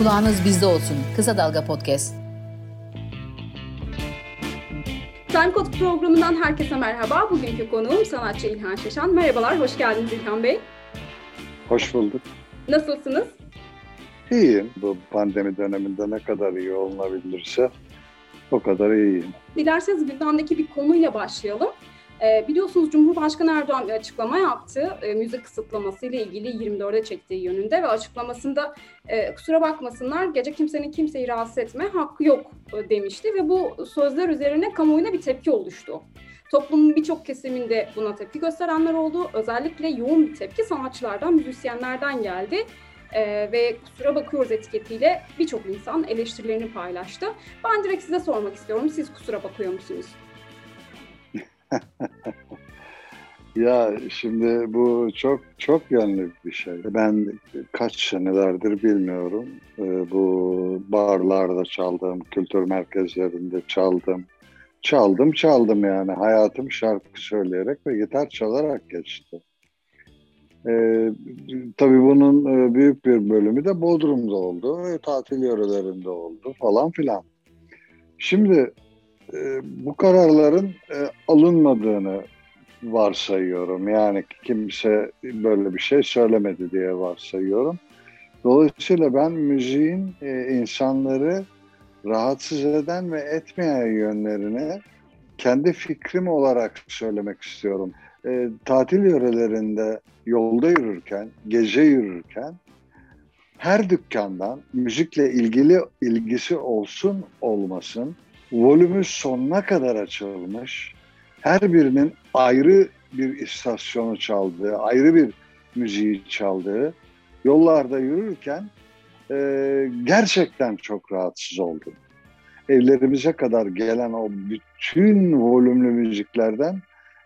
Kulağınız bizde olsun. Kısa Dalga Podcast. Time Code programından herkese merhaba. Bugünkü konuğum sanatçı İlhan Şaşan. Merhabalar, hoş geldiniz İlhan Bey. Hoş bulduk. Nasılsınız? İyiyim. Bu pandemi döneminde ne kadar iyi olunabilirse o kadar iyiyim. Dilerseniz gündemdeki bir konuyla başlayalım. Ee, biliyorsunuz Cumhurbaşkanı Erdoğan bir açıklama yaptı. E, müzik kısıtlaması ile ilgili 24'e çektiği yönünde ve açıklamasında e, kusura bakmasınlar gece kimsenin kimseyi rahatsız etme hakkı yok e, demişti ve bu sözler üzerine kamuoyuna bir tepki oluştu. Toplumun birçok kesiminde buna tepki gösterenler oldu. Özellikle yoğun bir tepki sanatçılardan, müzisyenlerden geldi. Ee, ve kusura bakıyoruz etiketiyle birçok insan eleştirilerini paylaştı. Ben direkt size sormak istiyorum. Siz kusura bakıyor musunuz? ya şimdi bu çok çok yönlü bir şey. Ben kaç senelerdir bilmiyorum. Ee, bu barlarda çaldım, kültür merkezlerinde çaldım. Çaldım çaldım yani. Hayatım şarkı söyleyerek ve gitar çalarak geçti. Ee, tabii bunun e, büyük bir bölümü de Bodrum'da oldu, tatil yörelerinde oldu falan filan. Şimdi e, bu kararların e, alınmadığını varsayıyorum. Yani kimse böyle bir şey söylemedi diye varsayıyorum. Dolayısıyla ben müziğin e, insanları rahatsız eden ve etmeyen yönlerini kendi fikrim olarak söylemek istiyorum. E, tatil yörelerinde yolda yürürken, gece yürürken her dükkandan müzikle ilgili ilgisi olsun olmasın volümü sonuna kadar açılmış. Her birinin ayrı bir istasyonu çaldığı, ayrı bir müziği çaldığı yollarda yürürken e, gerçekten çok rahatsız oldum. Evlerimize kadar gelen o bütün volümlü müziklerden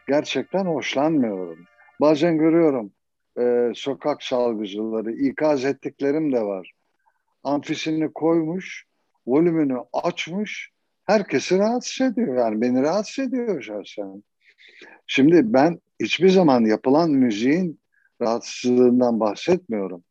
gerçekten hoşlanmıyorum. Bazen görüyorum e, sokak çalgıcıları, ikaz ettiklerim de var. Amfisini koymuş, volümünü açmış, herkesi rahatsız ediyor. Yani beni rahatsız ediyor şahsen. Şimdi ben hiçbir zaman yapılan müziğin rahatsızlığından bahsetmiyorum.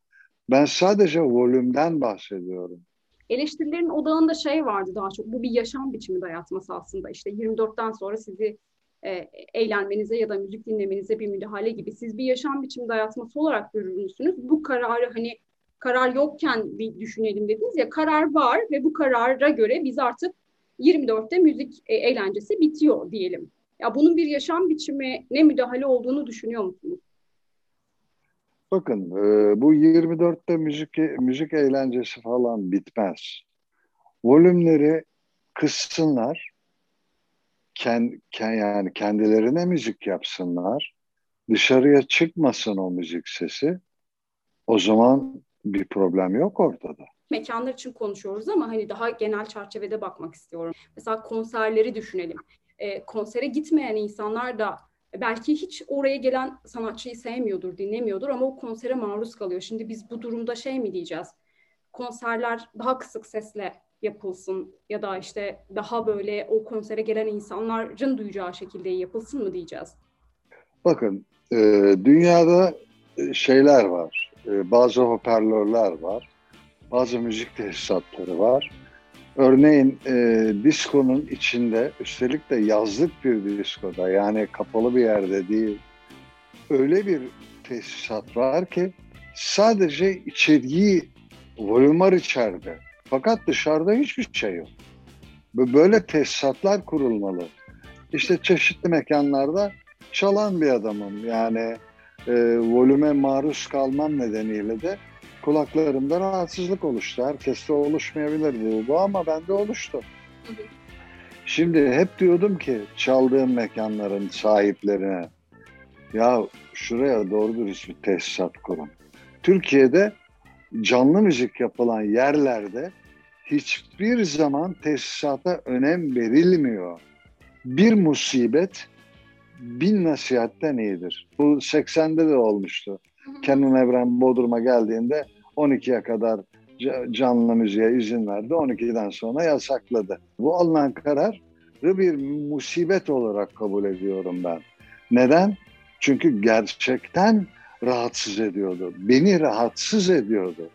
Ben sadece volümden bahsediyorum. Eleştirilerin odağında şey vardı daha çok. Bu bir yaşam biçimi dayatması aslında. İşte 24'ten sonra sizi e, eğlenmenize ya da müzik dinlemenize bir müdahale gibi. Siz bir yaşam biçimi dayatması olarak görür müsünüz? Bu kararı hani karar yokken bir düşünelim dediniz ya karar var ve bu karara göre biz artık 24'te müzik e, eğlencesi bitiyor diyelim. Ya bunun bir yaşam biçimi ne müdahale olduğunu düşünüyor musunuz? Bakın e, bu 24'te müzik müzik eğlencesi falan bitmez. Volümleri kıssınlar. Kend, yani kendilerine müzik yapsınlar. Dışarıya çıkmasın o müzik sesi. O zaman bir problem yok ortada mekanlar için konuşuyoruz ama hani daha genel çerçevede bakmak istiyorum. Mesela konserleri düşünelim. E, konsere gitmeyen insanlar da belki hiç oraya gelen sanatçıyı sevmiyordur, dinlemiyordur ama o konsere maruz kalıyor. Şimdi biz bu durumda şey mi diyeceğiz? Konserler daha kısık sesle yapılsın ya da işte daha böyle o konsere gelen insanların duyacağı şekilde yapılsın mı diyeceğiz? Bakın e, dünyada e, şeyler var. E, bazı hoparlörler var bazı müzik tesisatları var. Örneğin e, diskonun içinde, üstelik de yazlık bir diskoda yani kapalı bir yerde değil, öyle bir tesisat var ki sadece içeriği, volüm var içeride. Fakat dışarıda hiçbir şey yok. Böyle tesisatlar kurulmalı. İşte çeşitli mekanlarda çalan bir adamım. Yani e, volüme maruz kalmam nedeniyle de kulaklarımda rahatsızlık oluştu. Herkeste oluşmayabilir bu, ama bende oluştu. Şimdi hep diyordum ki çaldığım mekanların sahiplerine ya şuraya doğru dürüst bir tesisat kurun. Türkiye'de canlı müzik yapılan yerlerde hiçbir zaman tesisata önem verilmiyor. Bir musibet bin nasihatten iyidir. Bu 80'de de olmuştu. Kenan Evren Bodrum'a geldiğinde 12'ye kadar canlı müziğe izin verdi. 12'den sonra yasakladı. Bu alınan karar bir musibet olarak kabul ediyorum ben. Neden? Çünkü gerçekten rahatsız ediyordu. Beni rahatsız ediyordu.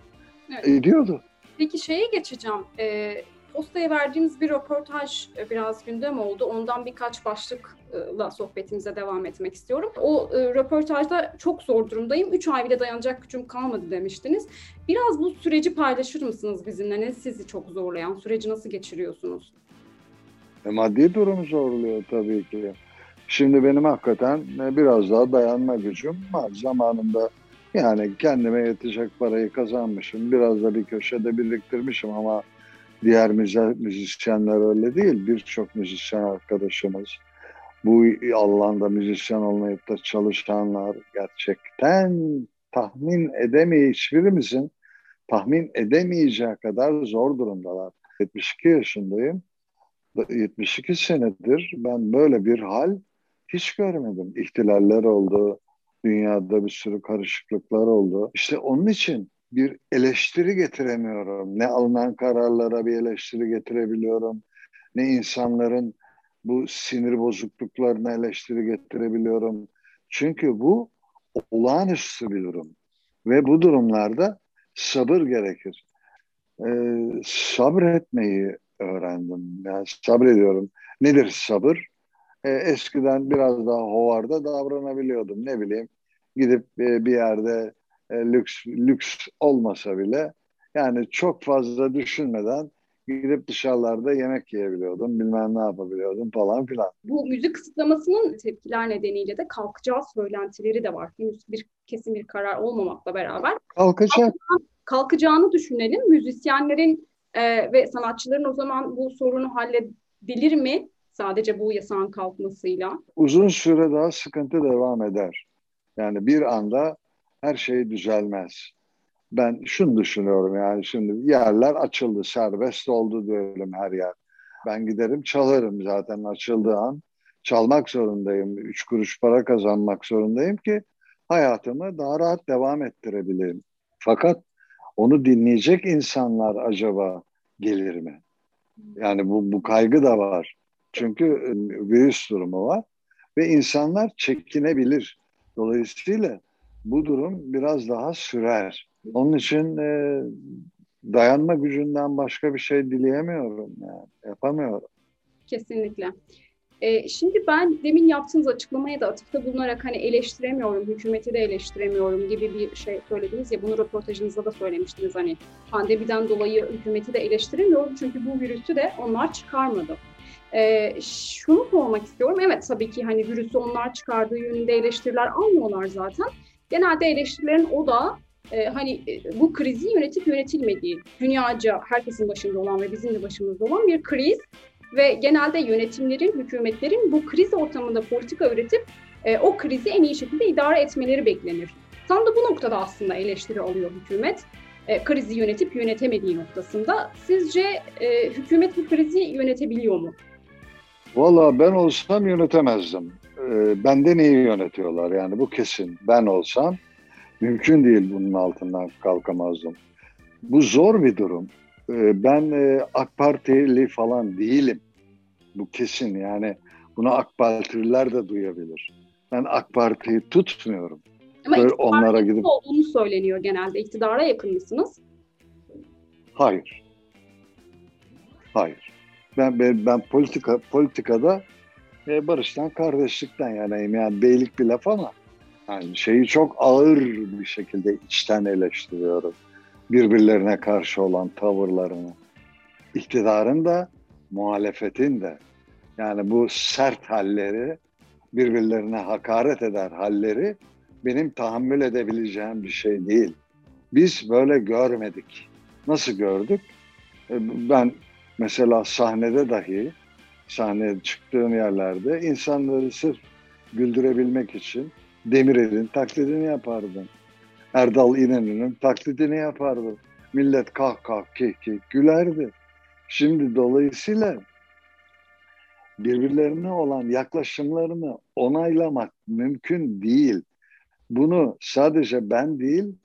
Evet. Ediyordu. Peki şeye geçeceğim. E, Posta'ya verdiğimiz bir röportaj biraz gündem oldu. Ondan birkaç başlıkla sohbetimize devam etmek istiyorum. O e, röportajda çok zor durumdayım. Üç ay bile dayanacak gücüm kalmadı demiştiniz. Biraz bu süreci paylaşır mısınız bizimle? Ne sizi çok zorlayan? Süreci nasıl geçiriyorsunuz? E, maddi durum zorluyor tabii ki. Şimdi benim hakikaten e, biraz daha dayanma gücüm var. Zamanında yani kendime yetecek parayı kazanmışım. Biraz da bir köşede biriktirmişim ama diğer müzisyenler öyle değil. Birçok müzisyen arkadaşımız bu alanda müzisyen olmayıp da çalışanlar gerçekten tahmin edemeyi hiçbirimizin tahmin edemeyeceği kadar zor durumdalar. 72 yaşındayım. 72 senedir ben böyle bir hal hiç görmedim. İhtilaller oldu, dünyada bir sürü karışıklıklar oldu. İşte onun için bir eleştiri getiremiyorum. Ne alınan kararlara bir eleştiri getirebiliyorum. Ne insanların bu sinir bozukluklarına eleştiri getirebiliyorum. Çünkü bu olağanüstü bir durum. Ve bu durumlarda sabır gerekir. Ee, sabretmeyi öğrendim. Yani sabrediyorum. Nedir sabır? Ee, eskiden biraz daha hovarda davranabiliyordum. Ne bileyim gidip e, bir yerde e, lüks lüks olmasa bile yani çok fazla düşünmeden gidip dışarılarda yemek yiyebiliyordum, bilmem ne yapabiliyordum falan filan. Bu müzik kısıtlamasının tepkiler nedeniyle de kalkacağı söylentileri de var. Henüz bir kesin bir karar olmamakla beraber. Kalkacak. Kalkacağını düşünelim. Müzisyenlerin e, ve sanatçıların o zaman bu sorunu halledilir mi? Sadece bu yasağın kalkmasıyla. Uzun süre daha sıkıntı devam eder. Yani bir anda her şey düzelmez. Ben şunu düşünüyorum yani şimdi yerler açıldı, serbest oldu diyelim her yer. Ben giderim çalarım zaten açıldığı an. Çalmak zorundayım, üç kuruş para kazanmak zorundayım ki hayatımı daha rahat devam ettirebileyim. Fakat onu dinleyecek insanlar acaba gelir mi? Yani bu, bu kaygı da var. Çünkü e, virüs durumu var ve insanlar çekinebilir. Dolayısıyla bu durum biraz daha sürer. Onun için e, dayanma gücünden başka bir şey dileyemiyorum yani. Yapamıyorum. Kesinlikle. E, şimdi ben demin yaptığınız açıklamaya da atıfta bulunarak hani eleştiremiyorum, hükümeti de eleştiremiyorum gibi bir şey söylediniz ya bunu röportajınızda da söylemiştiniz hani pandemiden dolayı hükümeti de eleştiremiyorum çünkü bu virüsü de onlar çıkarmadı. E, şunu sormak istiyorum. Evet tabii ki hani virüsü onlar çıkardığı yönünde eleştiriler almıyorlar zaten. Genelde eleştirilerin o da e, hani e, bu krizi yönetip yönetilmediği, dünyaca herkesin başında olan ve bizim de başımızda olan bir kriz ve genelde yönetimlerin, hükümetlerin bu kriz ortamında politika üretip e, o krizi en iyi şekilde idare etmeleri beklenir. Tam da bu noktada aslında eleştiri alıyor hükümet. E, krizi yönetip yönetemediği noktasında. Sizce e, hükümet bu krizi yönetebiliyor mu? Valla ben olsam yönetemezdim. E, benden iyi yönetiyorlar yani bu kesin. Ben olsam mümkün değil bunun altından kalkamazdım. Bu zor bir durum. E, ben e, AK Partili falan değilim. Bu kesin yani bunu AK Partililer de duyabilir. Ben AK Parti'yi tutmuyorum. Ama Böyle onlara gidip olduğunu söyleniyor genelde. İktidara yakın mısınız? Hayır. Hayır. Ben ben, ben politika politikada e, barıştan kardeşlikten yanayım. Yani beylik bir laf ama yani şeyi çok ağır bir şekilde içten eleştiriyorum. Birbirlerine karşı olan tavırlarını. İktidarın da muhalefetin de yani bu sert halleri birbirlerine hakaret eder halleri benim tahammül edebileceğim bir şey değil. Biz böyle görmedik. Nasıl gördük? E, ben mesela sahnede dahi, sahneye çıktığım yerlerde insanları sırf güldürebilmek için Demirel'in taklidini yapardım. Erdal İnönü'nün taklidini yapardım. Millet kah kah kih kih gülerdi. Şimdi dolayısıyla birbirlerine olan yaklaşımlarını onaylamak mümkün değil bunu sadece ben değil,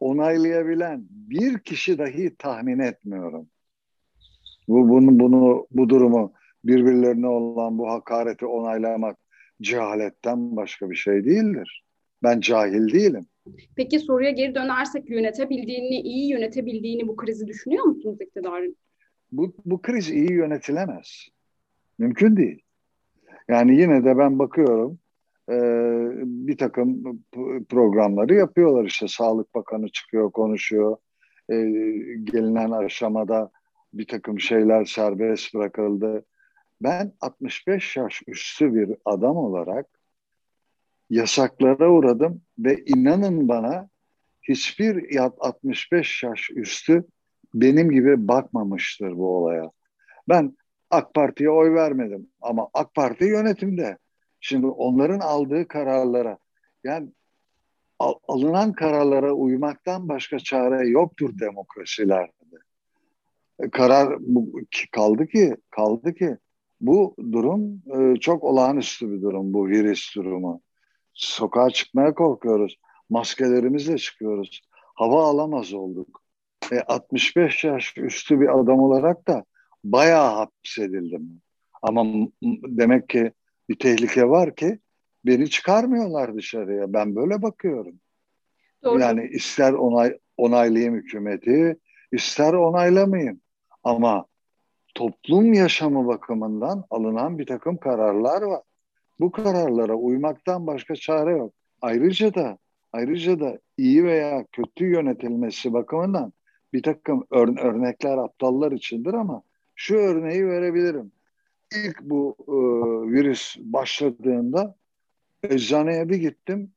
onaylayabilen bir kişi dahi tahmin etmiyorum. Bu bunu bunu bu durumu birbirlerine olan bu hakareti onaylamak cehaletten başka bir şey değildir. Ben cahil değilim. Peki soruya geri dönersek yönetebildiğini, iyi yönetebildiğini bu krizi düşünüyor musunuz iktidarın? Bu, bu kriz iyi yönetilemez. Mümkün değil. Yani yine de ben bakıyorum e, bir takım programları yapıyorlar işte Sağlık Bakanı çıkıyor konuşuyor e, gelinen aşamada bir takım şeyler serbest bırakıldı. Ben 65 yaş üstü bir adam olarak yasaklara uğradım ve inanın bana hiçbir 65 yaş üstü benim gibi bakmamıştır bu olaya. Ben AK Parti'ye oy vermedim ama AK Parti yönetimde. Şimdi onların aldığı kararlara yani al, alınan kararlara uymaktan başka çare yoktur demokrasilerde. E, karar bu, kaldı ki kaldı ki bu durum e, çok olağanüstü bir durum bu virüs durumu. Sokağa çıkmaya korkuyoruz. Maskelerimizle çıkıyoruz. Hava alamaz olduk. E, 65 yaş üstü bir adam olarak da bayağı hapsedildim. Ama demek ki bir tehlike var ki beni çıkarmıyorlar dışarıya. Ben böyle bakıyorum. Doğru. Yani ister onay, onaylayayım hükümeti, ister onaylamayayım. Ama toplum yaşamı bakımından alınan bir takım kararlar var. Bu kararlara uymaktan başka çare yok. Ayrıca da ayrıca da iyi veya kötü yönetilmesi bakımından bir takım ör- örnekler aptallar içindir ama şu örneği verebilirim. İlk bu e, virüs başladığında eczaneye bir gittim.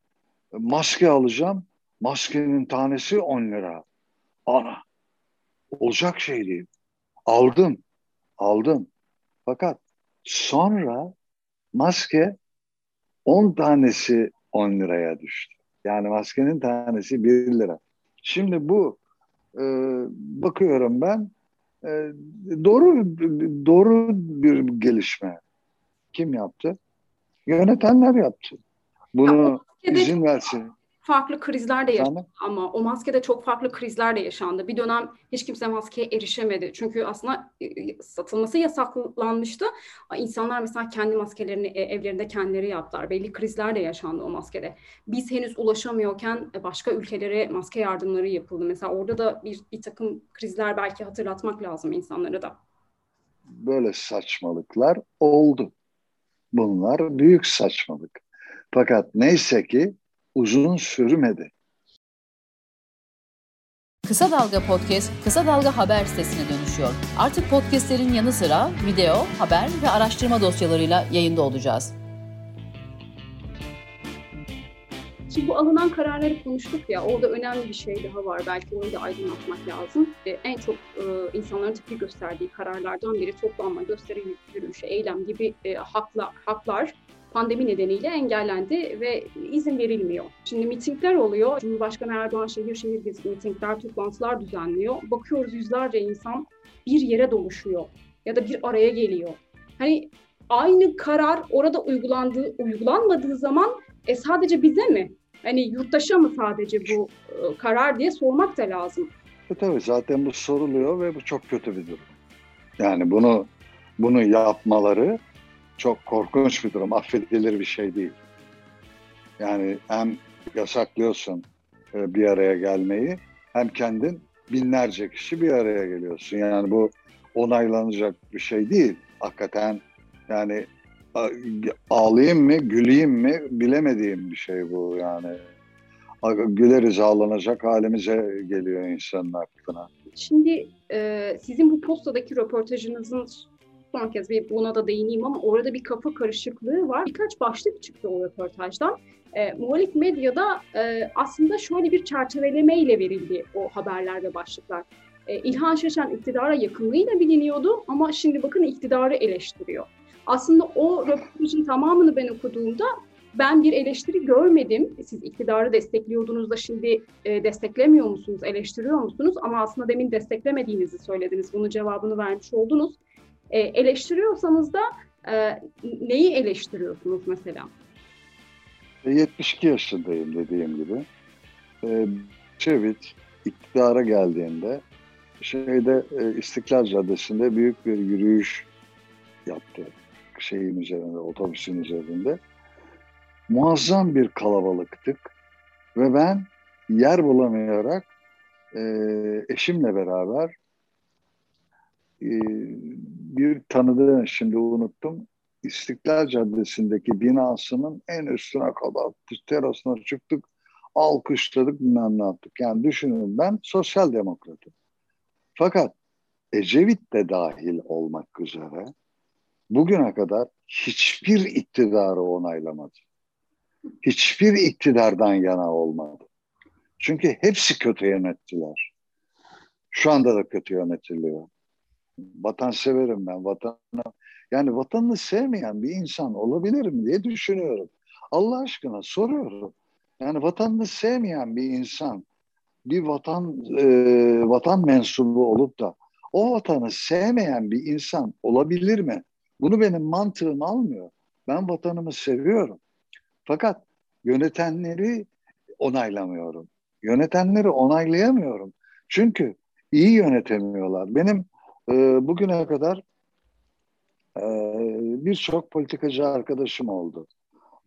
Maske alacağım. Maskenin tanesi 10 lira. Ana. Olacak şey değil. Aldım. Aldım. Fakat sonra maske 10 tanesi 10 liraya düştü. Yani maskenin tanesi 1 lira. Şimdi bu e, bakıyorum ben e, doğru doğru bir gelişme. Kim yaptı? Yönetenler yaptı. Bunu izin versin farklı krizler de yaşandı ama o maskede çok farklı krizler de yaşandı. Bir dönem hiç kimse maskeye erişemedi. Çünkü aslında e, e, satılması yasaklanmıştı. İnsanlar mesela kendi maskelerini e, evlerinde kendileri yaptılar. Belli krizler de yaşandı o maskede. Biz henüz ulaşamıyorken başka ülkelere maske yardımları yapıldı. Mesela orada da bir, bir takım krizler belki hatırlatmak lazım insanlara da. Böyle saçmalıklar oldu. Bunlar büyük saçmalık. Fakat neyse ki uzun sürmedi. Kısa Dalga Podcast, Kısa Dalga Haber sitesine dönüşüyor. Artık podcastlerin yanı sıra video, haber ve araştırma dosyalarıyla yayında olacağız. Şimdi bu alınan kararları konuştuk ya, orada önemli bir şey daha var. Belki onu da aydınlatmak lazım. E, en çok e, insanların tepki gösterdiği kararlardan biri toplanma, gösteri yürüyüşü, eylem gibi e, hakla, haklar pandemi nedeniyle engellendi ve izin verilmiyor. Şimdi mitingler oluyor. Cumhurbaşkanı Erdoğan şehir şehir gezip mitingler, toplantılar düzenliyor. Bakıyoruz yüzlerce insan bir yere doluşuyor ya da bir araya geliyor. Hani aynı karar orada uygulandığı, uygulanmadığı zaman e, sadece bize mi? Hani yurttaşa mı sadece bu e, karar diye sormak da lazım. E tabii zaten bu soruluyor ve bu çok kötü bir durum. Yani bunu bunu yapmaları çok korkunç bir durum. Affedilir bir şey değil. Yani hem yasaklıyorsun e, bir araya gelmeyi hem kendin binlerce kişi bir araya geliyorsun. Yani bu onaylanacak bir şey değil. Hakikaten yani ağlayayım mı, güleyim mi bilemediğim bir şey bu yani. Güleriz ağlanacak halimize geliyor insanın aklına. Şimdi e, sizin bu postadaki röportajınızın son kez bir buna da değineyim ama orada bir kafa karışıklığı var. Birkaç başlık çıktı o röportajdan. E, muhalif medyada e, aslında şöyle bir çerçeveleme ile verildi o haberler ve başlıklar. E, İlhan Şaşan iktidara yakınlığıyla biliniyordu ama şimdi bakın iktidarı eleştiriyor. Aslında o röportajın tamamını ben okuduğumda ben bir eleştiri görmedim. Siz iktidarı destekliyordunuz da şimdi e, desteklemiyor musunuz, eleştiriyor musunuz? Ama aslında demin desteklemediğinizi söylediniz. Bunun cevabını vermiş oldunuz. E, eleştiriyorsanız da e, neyi eleştiriyorsunuz mesela? 72 e, yaşındayım dediğim gibi. E, Çevit iktidara geldiğinde şeyde e, İstiklal Caddesi'nde büyük bir yürüyüş yaptı. Şeyin üzerinde, otobüsün üzerinde. Muazzam bir kalabalıktık ve ben yer bulamayarak e, eşimle beraber e, bir tanıdığım şimdi unuttum İstiklal Caddesi'ndeki binasının en üstüne kadar terasına çıktık alkışladık bilmem yaptık. Yani düşünün ben sosyal demokratım. Fakat Ecevit de dahil olmak üzere bugüne kadar hiçbir iktidarı onaylamadı. Hiçbir iktidardan yana olmadı. Çünkü hepsi kötü yönettiler. Şu anda da kötü yönetiliyor. Vatan severim ben. Vatanı, yani vatanını sevmeyen bir insan olabilir mi diye düşünüyorum. Allah aşkına soruyorum. Yani vatanını sevmeyen bir insan bir vatan e, vatan mensubu olup da o vatanı sevmeyen bir insan olabilir mi? Bunu benim mantığım almıyor. Ben vatanımı seviyorum. Fakat yönetenleri onaylamıyorum. Yönetenleri onaylayamıyorum. Çünkü iyi yönetemiyorlar. Benim e, bugüne kadar e, birçok politikacı arkadaşım oldu.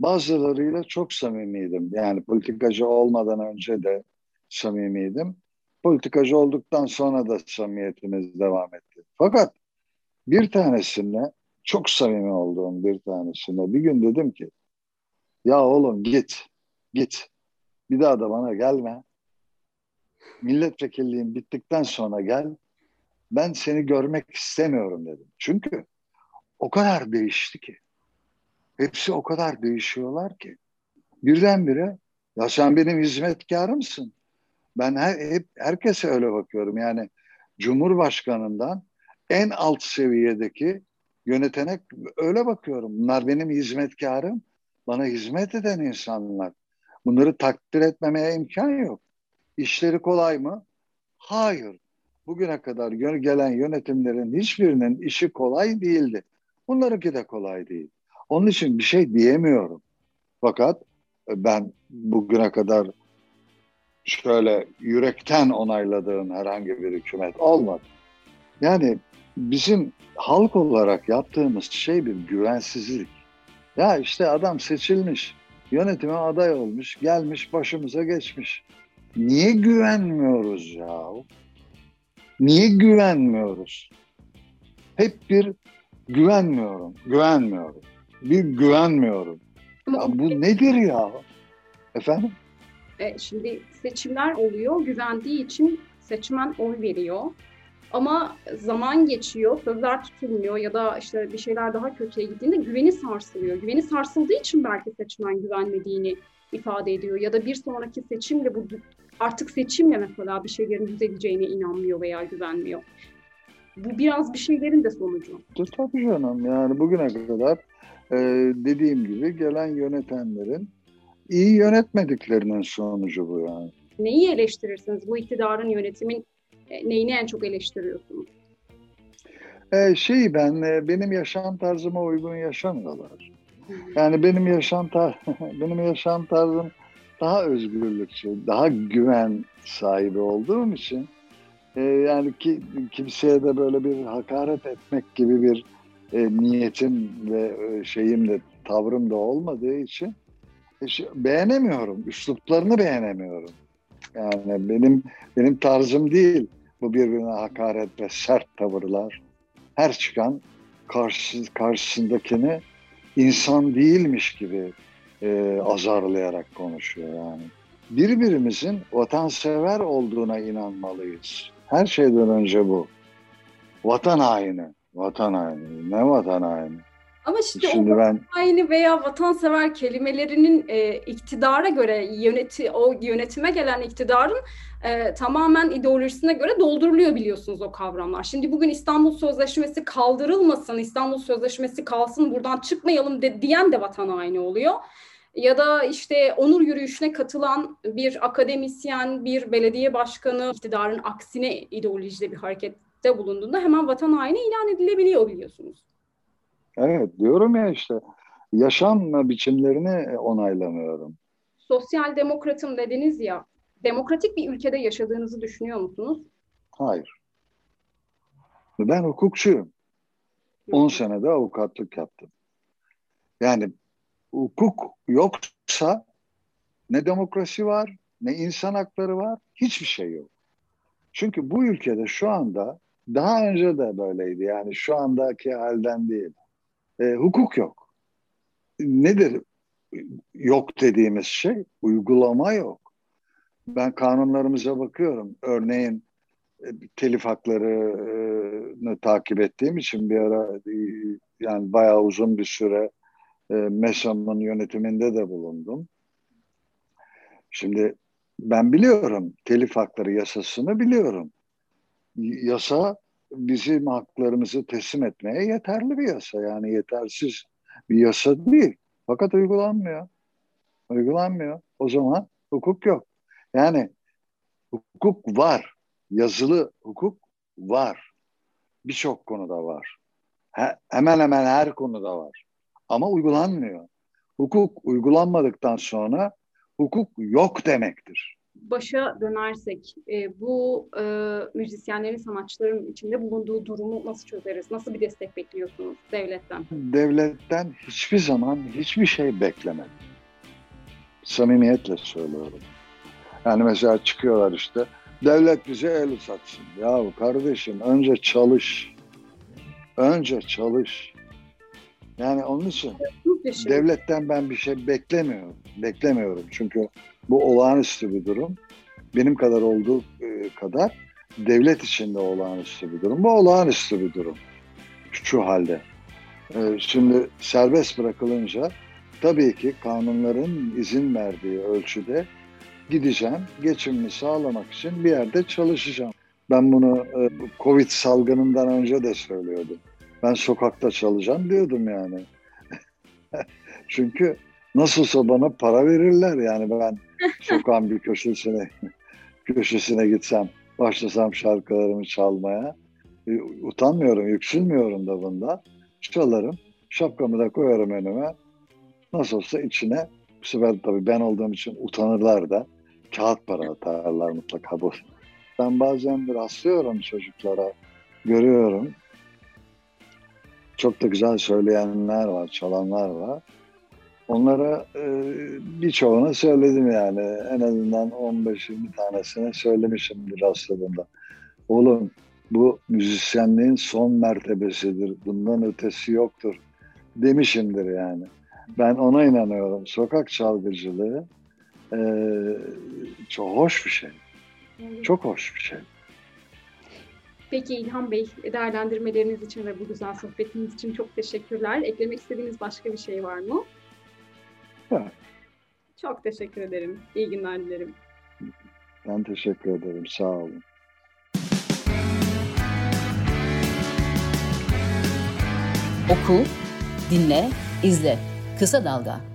Bazılarıyla çok samimiydim. Yani politikacı olmadan önce de samimiydim. Politikacı olduktan sonra da samimiyetimiz devam etti. Fakat bir tanesine çok samimi olduğum bir tanesine bir gün dedim ki ya oğlum git git bir daha da bana gelme milletvekilliğin bittikten sonra gel ben seni görmek istemiyorum dedim. Çünkü o kadar değişti ki. Hepsi o kadar değişiyorlar ki. Birdenbire ya sen benim hizmetkarımsın. Ben her, hep herkese öyle bakıyorum. Yani Cumhurbaşkanından en alt seviyedeki yönetene öyle bakıyorum. Bunlar benim hizmetkarım. Bana hizmet eden insanlar. Bunları takdir etmemeye imkan yok. İşleri kolay mı? Hayır. Bugüne kadar gelen yönetimlerin hiçbirinin işi kolay değildi. Bunlarınki de kolay değil. Onun için bir şey diyemiyorum. Fakat ben bugüne kadar şöyle yürekten onayladığım herhangi bir hükümet olmadı. Yani bizim halk olarak yaptığımız şey bir güvensizlik. Ya işte adam seçilmiş, yönetime aday olmuş, gelmiş başımıza geçmiş. Niye güvenmiyoruz ya? Niye güvenmiyoruz? Hep bir güvenmiyorum, güvenmiyorum bir güvenmiyorum. Ya bu nedir ya? Efendim? E, şimdi seçimler oluyor, güvendiği için seçmen oy veriyor. Ama zaman geçiyor, sözler tutulmuyor ya da işte bir şeyler daha kötüye gittiğinde güveni sarsılıyor. Güveni sarsıldığı için belki seçmen güvenmediğini ifade ediyor. Ya da bir sonraki seçimle bu artık seçimle mesela bir şeylerin düzeleceğine inanmıyor veya güvenmiyor. Bu biraz bir şeylerin de sonucu. Tabii canım yani bugüne kadar e, dediğim gibi gelen yönetenlerin iyi yönetmediklerinin sonucu bu yani. Neyi eleştirirsiniz? Bu iktidarın yönetimin e, neyini en çok eleştiriyorsunuz? E, şey ben e, benim yaşam tarzıma uygun yaşamıyorlar. Yani benim yaşam tar benim yaşam tarzım daha özgürlükçü, daha güven sahibi olduğum için e, yani ki kimseye de böyle bir hakaret etmek gibi bir e, niyetim ve e, şeyim de tavrım da olmadığı için e, beğenemiyorum. Üsluplarını beğenemiyorum. Yani benim benim tarzım değil bu birbirine hakaret ve sert tavırlar. Her çıkan karşı, karşısındakini insan değilmiş gibi e, azarlayarak konuşuyor yani. Birbirimizin vatansever olduğuna inanmalıyız. Her şeyden önce bu. Vatan haini. Vatan haini. Ne vatan haini? Ama işte Şimdi o ben... haini veya vatansever kelimelerinin e, iktidara göre yöneti o yönetime gelen iktidarın e, tamamen ideolojisine göre dolduruluyor biliyorsunuz o kavramlar. Şimdi bugün İstanbul Sözleşmesi kaldırılmasın, İstanbul Sözleşmesi kalsın, buradan çıkmayalım de, diyen de vatan haini oluyor. Ya da işte onur yürüyüşüne katılan bir akademisyen, bir belediye başkanı iktidarın aksine ideolojide bir hareket talepte bulunduğunda hemen vatan haini ilan edilebiliyor biliyorsunuz. Evet diyorum ya işte yaşam biçimlerini onaylamıyorum. Sosyal demokratım dediniz ya demokratik bir ülkede yaşadığınızı düşünüyor musunuz? Hayır. Ben hukukçuyum. 10 senede avukatlık yaptım. Yani hukuk yoksa ne demokrasi var ne insan hakları var, hiçbir şey yok. Çünkü bu ülkede şu anda daha önce de böyleydi. Yani şu andaki halden değil. E, hukuk yok. Nedir yok dediğimiz şey? Uygulama yok. Ben kanunlarımıza bakıyorum. Örneğin e, telif haklarını takip ettiğim için bir ara e, yani bayağı uzun bir süre e, MESAM'ın yönetiminde de bulundum. Şimdi ben biliyorum telif hakları yasasını biliyorum. Yasa bizim haklarımızı teslim etmeye yeterli bir yasa. Yani yetersiz bir yasa değil. Fakat uygulanmıyor. Uygulanmıyor. O zaman hukuk yok. Yani hukuk var. Yazılı hukuk var. Birçok konuda var. He, hemen hemen her konuda var. Ama uygulanmıyor. Hukuk uygulanmadıktan sonra hukuk yok demektir. Başa dönersek e, bu e, müzisyenlerin, sanatçıların içinde bulunduğu durumu nasıl çözeriz? Nasıl bir destek bekliyorsunuz devletten? Devletten hiçbir zaman hiçbir şey beklemedim. Samimiyetle söylüyorum. Yani mesela çıkıyorlar işte devlet bize el uzatsın. Ya kardeşim önce çalış. Önce çalış. Yani onun için devletten ben bir şey beklemiyorum. Beklemiyorum. Çünkü bu olağanüstü bir durum. Benim kadar olduğu e, kadar devlet içinde olağanüstü bir durum. Bu olağanüstü bir durum. Şu halde. E, şimdi serbest bırakılınca tabii ki kanunların izin verdiği ölçüde gideceğim. Geçimimi sağlamak için bir yerde çalışacağım. Ben bunu e, Covid salgınından önce de söylüyordum. Ben sokakta çalışacağım diyordum yani. Çünkü nasılsa bana para verirler yani ben sokağın bir köşesine köşesine gitsem başlasam şarkılarımı çalmaya e, utanmıyorum, yüksülmüyorum da bunda. Çalarım, şapkamı da koyarım önüme. Nasıl olsa içine bu sefer tabii ben olduğum için utanırlar da kağıt para atarlar mutlaka bu. Ben bazen bir rastlıyorum çocuklara, görüyorum. Çok da güzel söyleyenler var, çalanlar var. Onlara e, birçoğunu söyledim yani. En azından 15-20 tanesine söylemişimdir rastladığımda. Oğlum bu müzisyenliğin son mertebesidir. Bundan ötesi yoktur demişimdir yani. Ben ona inanıyorum. Sokak çalgıcılığı e, çok hoş bir şey. Çok hoş bir şey. Peki İlhan Bey, değerlendirmeleriniz için ve bu güzel sohbetiniz için çok teşekkürler. Eklemek istediğiniz başka bir şey var mı? Evet. Çok teşekkür ederim. İyi günler dilerim. Ben teşekkür ederim. Sağ olun. Oku, dinle, izle. Kısa Dalga.